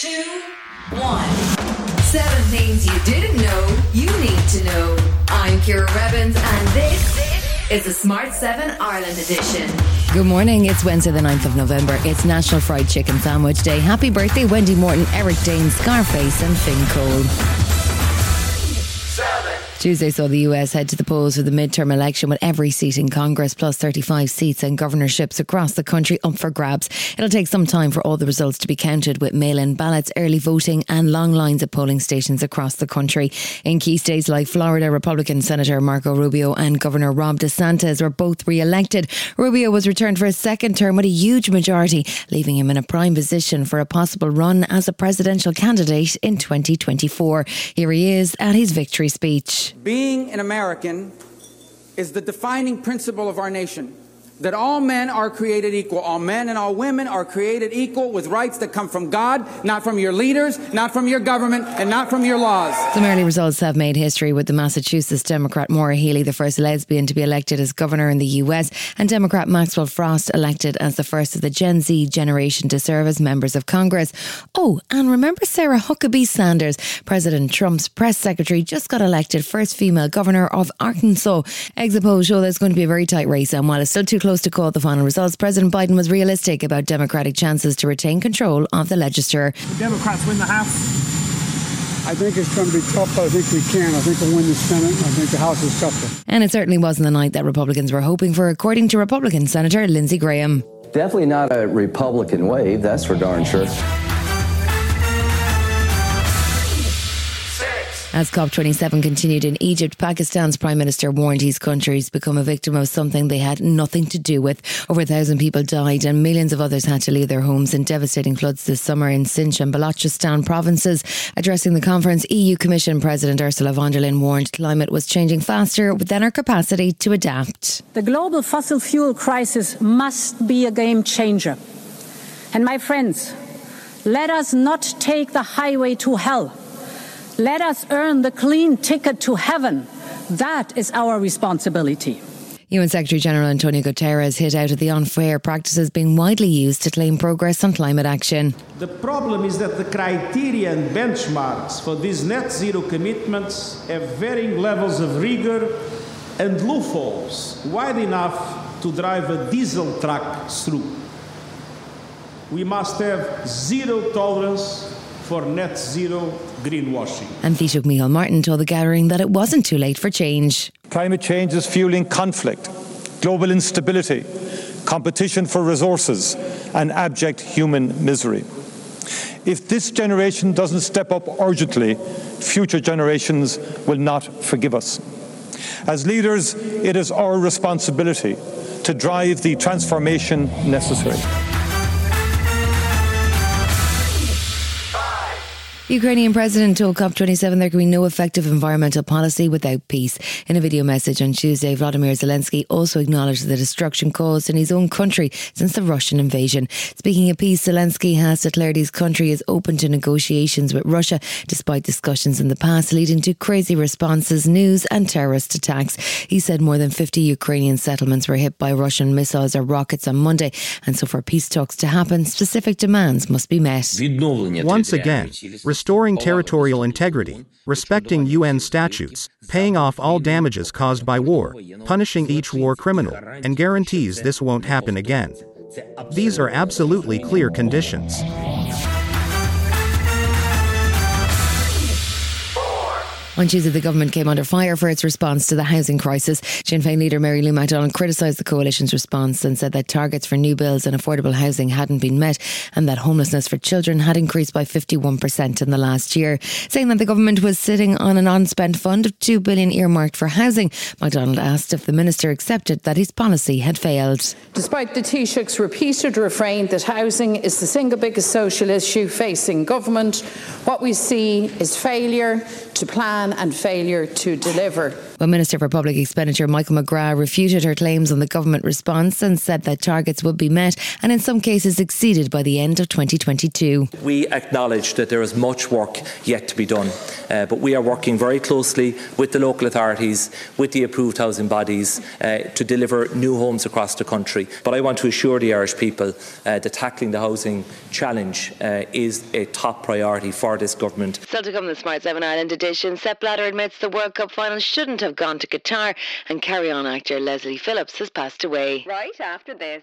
two, one. Seven things you didn't know you need to know. I'm Ciara Revins, and this is the Smart 7 Ireland edition. Good morning. It's Wednesday, the 9th of November. It's National Fried Chicken Sandwich Day. Happy birthday, Wendy Morton, Eric Dane, Scarface, and Finn Cole. Tuesday saw the US head to the polls for the midterm election with every seat in Congress plus 35 seats and governorships across the country up for grabs. It'll take some time for all the results to be counted with mail in ballots, early voting, and long lines at polling stations across the country. In key states like Florida, Republican Senator Marco Rubio and Governor Ron DeSantis were both re elected. Rubio was returned for a second term with a huge majority, leaving him in a prime position for a possible run as a presidential candidate in 2024. Here he is at his victory speech. Being an American is the defining principle of our nation that all men are created equal. All men and all women are created equal with rights that come from God, not from your leaders, not from your government, and not from your laws. Some early results have made history with the Massachusetts Democrat Maura Healey, the first lesbian to be elected as governor in the US, and Democrat Maxwell Frost elected as the first of the Gen Z generation to serve as members of Congress. Oh, and remember Sarah Huckabee Sanders, President Trump's press secretary, just got elected first female governor of Arkansas. Exit polls show there's going to be a very tight race, and while it's still too close close to call the final results, President Biden was realistic about Democratic chances to retain control of the legislature. The Democrats win the House. I think it's going to be tough, but I think we can. I think we'll win the Senate. I think the House is tougher. And it certainly wasn't the night that Republicans were hoping for, according to Republican Senator Lindsey Graham. Definitely not a Republican wave, that's for darn sure. As COP27 continued in Egypt, Pakistan's Prime Minister warned his country country's become a victim of something they had nothing to do with. Over a thousand people died and millions of others had to leave their homes in devastating floods this summer in Sindh and Balochistan provinces. Addressing the conference, EU Commission President Ursula von der Leyen warned climate was changing faster than our capacity to adapt. The global fossil fuel crisis must be a game changer. And my friends, let us not take the highway to hell let us earn the clean ticket to heaven. That is our responsibility. UN Secretary General Antonio Guterres hit out at the unfair practices being widely used to claim progress on climate action. The problem is that the criteria and benchmarks for these net zero commitments have varying levels of rigor and loopholes wide enough to drive a diesel truck through. We must have zero tolerance for net zero greenwashing. And Taoiseach Micheál Martin told the gathering that it wasn't too late for change. Climate change is fueling conflict, global instability, competition for resources, and abject human misery. If this generation doesn't step up urgently, future generations will not forgive us. As leaders, it is our responsibility to drive the transformation necessary. Ukrainian president told COP27 there can be no effective environmental policy without peace. In a video message on Tuesday, Vladimir Zelensky also acknowledged the destruction caused in his own country since the Russian invasion. Speaking of peace, Zelensky has declared his country is open to negotiations with Russia, despite discussions in the past leading to crazy responses, news, and terrorist attacks. He said more than 50 Ukrainian settlements were hit by Russian missiles or rockets on Monday, and so for peace talks to happen, specific demands must be met. Once again, restoring territorial integrity, respecting UN statutes, paying off all damages caused by war, punishing each war criminal, and guarantees this won't happen again. These are absolutely clear conditions. On Tuesday, the government came under fire for its response to the housing crisis. Sinn Féin leader Mary Lou McDonald criticised the coalition's response and said that targets for new builds and affordable housing hadn't been met and that homelessness for children had increased by 51% in the last year. Saying that the government was sitting on an unspent fund of 2 billion earmarked for housing, McDonald asked if the minister accepted that his policy had failed. Despite the Taoiseach's repeated refrain that housing is the single biggest social issue facing government, what we see is failure to plan and failure to deliver. Well, Minister for Public Expenditure Michael McGrath refuted her claims on the government response and said that targets would be met and in some cases exceeded by the end of 2022. We acknowledge that there is much work yet to be done, uh, but we are working very closely with the local authorities, with the approved housing bodies uh, to deliver new homes across the country. But I want to assure the Irish people uh, that tackling the housing challenge uh, is a top priority for this government. Still to come the Smart 7 Ireland edition, Sepp Blatter admits the World Cup final shouldn't have gone to Qatar and Carry On actor Leslie Phillips has passed away. Right after this.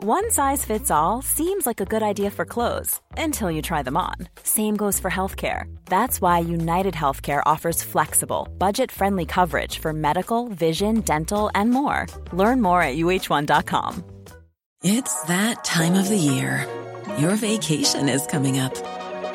One size fits all seems like a good idea for clothes until you try them on. Same goes for healthcare. That's why United Healthcare offers flexible, budget friendly coverage for medical, vision, dental, and more. Learn more at uh1.com. It's that time of the year. Your vacation is coming up.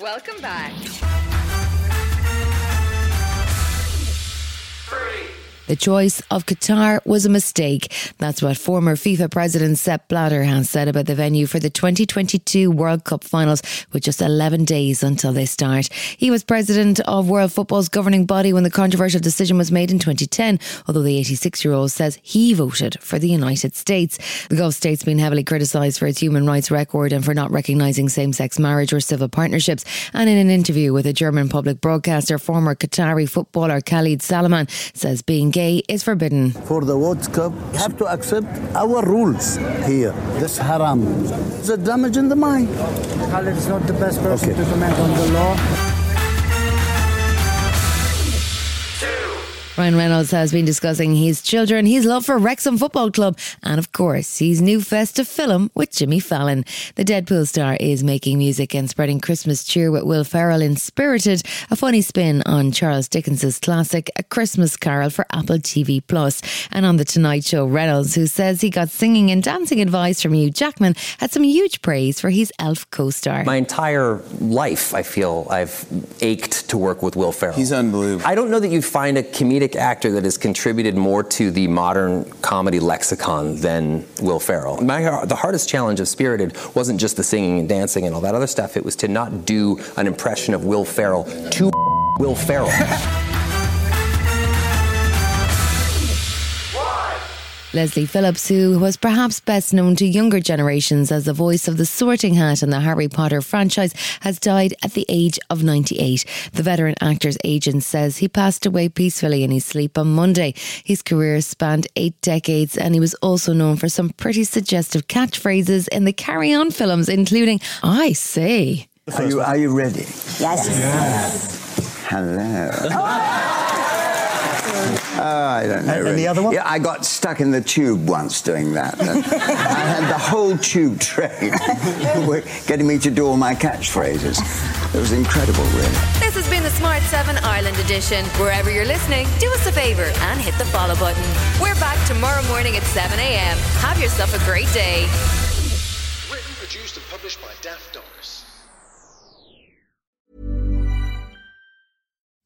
Welcome back. The choice of Qatar was a mistake. That's what former FIFA president Sepp Blatter has said about the venue for the 2022 World Cup finals with just 11 days until they start. He was president of World Football's governing body when the controversial decision was made in 2010, although the 86 year old says he voted for the United States. The Gulf state's been heavily criticised for its human rights record and for not recognising same sex marriage or civil partnerships. And in an interview with a German public broadcaster, former Qatari footballer Khalid Salman says being gay is forbidden. For the World Cup, you have to accept our rules here. This haram. It's a damage in the mind. Khalid is not the best person okay. to comment on the law. Ryan Reynolds has been discussing his children, his love for Wrexham Football Club, and of course, his new festive film with Jimmy Fallon. The Deadpool star is making music and spreading Christmas cheer with Will Ferrell in Spirited, a funny spin on Charles Dickens's classic A Christmas Carol for Apple TV Plus. And on The Tonight Show, Reynolds, who says he got singing and dancing advice from Hugh Jackman, had some huge praise for his elf co star. My entire life, I feel I've ached to work with Will Ferrell. He's unbelievable. I don't know that you'd find a comedic actor that has contributed more to the modern comedy lexicon than Will Ferrell. My, the hardest challenge of Spirited wasn't just the singing and dancing and all that other stuff. It was to not do an impression of Will Ferrell to Will Ferrell. Leslie Phillips, who was perhaps best known to younger generations as the voice of the sorting hat in the Harry Potter franchise, has died at the age of 98. The veteran actor's agent says he passed away peacefully in his sleep on Monday. His career spanned eight decades, and he was also known for some pretty suggestive catchphrases in the Carry On films, including I say. Are you, are you ready? Yes. yes. Hello. Oh, I don't know. And, really. and, the other one? Yeah, I got stuck in the tube once doing that. I had the whole tube train getting me to do all my catchphrases. It was incredible, really. This has been the Smart 7 Ireland edition. Wherever you're listening, do us a favour and hit the follow button. We're back tomorrow morning at 7 a.m. Have yourself a great day. Written, produced, and published by Daft Doris.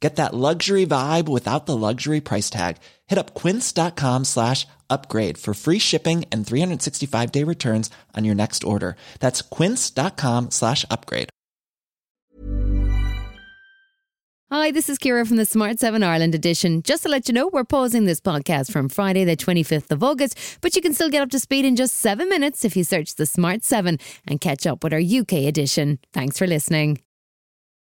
Get that luxury vibe without the luxury price tag. Hit up quince.com slash upgrade for free shipping and 365 day returns on your next order. That's quince.com slash upgrade. Hi, this is Ciara from the Smart 7 Ireland edition. Just to let you know, we're pausing this podcast from Friday, the 25th of August, but you can still get up to speed in just seven minutes if you search the Smart 7 and catch up with our UK edition. Thanks for listening.